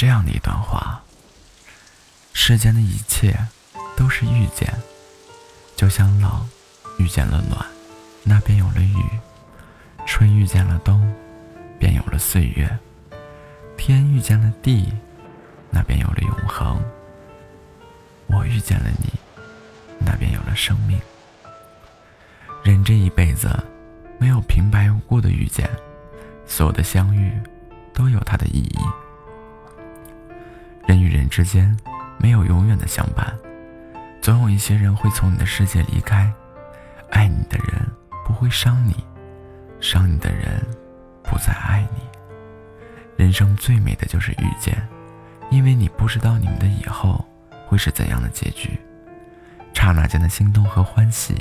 这样的一段话：世间的一切都是遇见，就像冷遇见了暖，那便有了雨；春遇见了冬，便有了岁月；天遇见了地，那便有了永恒。我遇见了你，那便有了生命。人这一辈子，没有平白无故的遇见，所有的相遇，都有它的意义。人与人之间没有永远的相伴，总有一些人会从你的世界离开。爱你的人不会伤你，伤你的人不再爱你。人生最美的就是遇见，因为你不知道你们的以后会是怎样的结局。刹那间的心动和欢喜，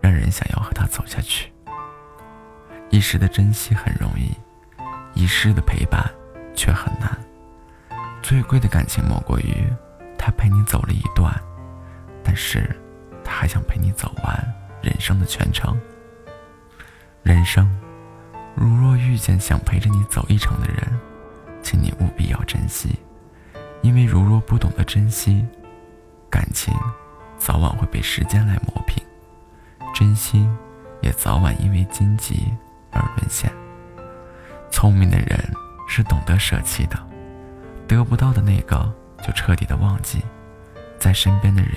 让人想要和他走下去。一时的珍惜很容易，一世的陪伴却很。最贵的感情莫过于，他陪你走了一段，但是他还想陪你走完人生的全程。人生，如若遇见想陪着你走一程的人，请你务必要珍惜，因为如若不懂得珍惜，感情早晚会被时间来磨平，真心也早晚因为荆棘而沦陷。聪明的人是懂得舍弃的。得不到的那个，就彻底的忘记；在身边的人，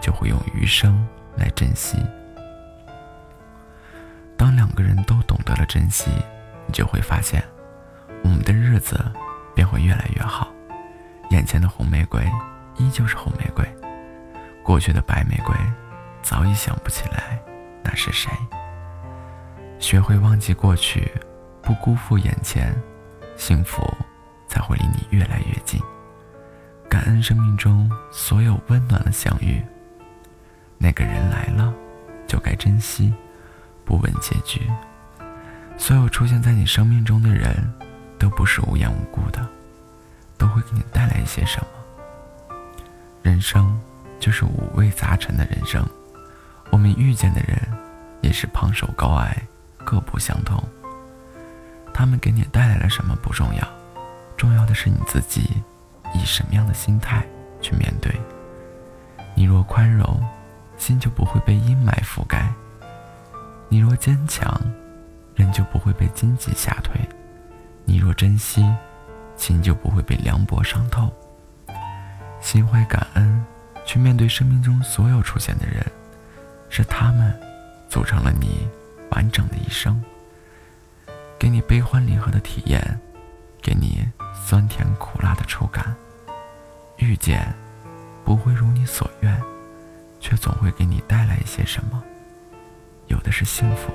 就会用余生来珍惜。当两个人都懂得了珍惜，你就会发现，我们的日子便会越来越好。眼前的红玫瑰依旧是红玫瑰，过去的白玫瑰早已想不起来那是谁。学会忘记过去，不辜负眼前，幸福。才会离你越来越近。感恩生命中所有温暖的相遇。那个人来了，就该珍惜，不问结局。所有出现在你生命中的人，都不是无缘无故的，都会给你带来一些什么。人生就是五味杂陈的人生，我们遇见的人，也是胖瘦高矮，各不相同。他们给你带来了什么不重要。重要的是你自己以什么样的心态去面对。你若宽容，心就不会被阴霾覆盖；你若坚强，人就不会被荆棘吓退；你若珍惜，心就不会被凉薄伤透。心怀感恩，去面对生命中所有出现的人，是他们组成了你完整的一生，给你悲欢离合的体验，给你。酸甜苦辣的触感，遇见不会如你所愿，却总会给你带来一些什么。有的是幸福，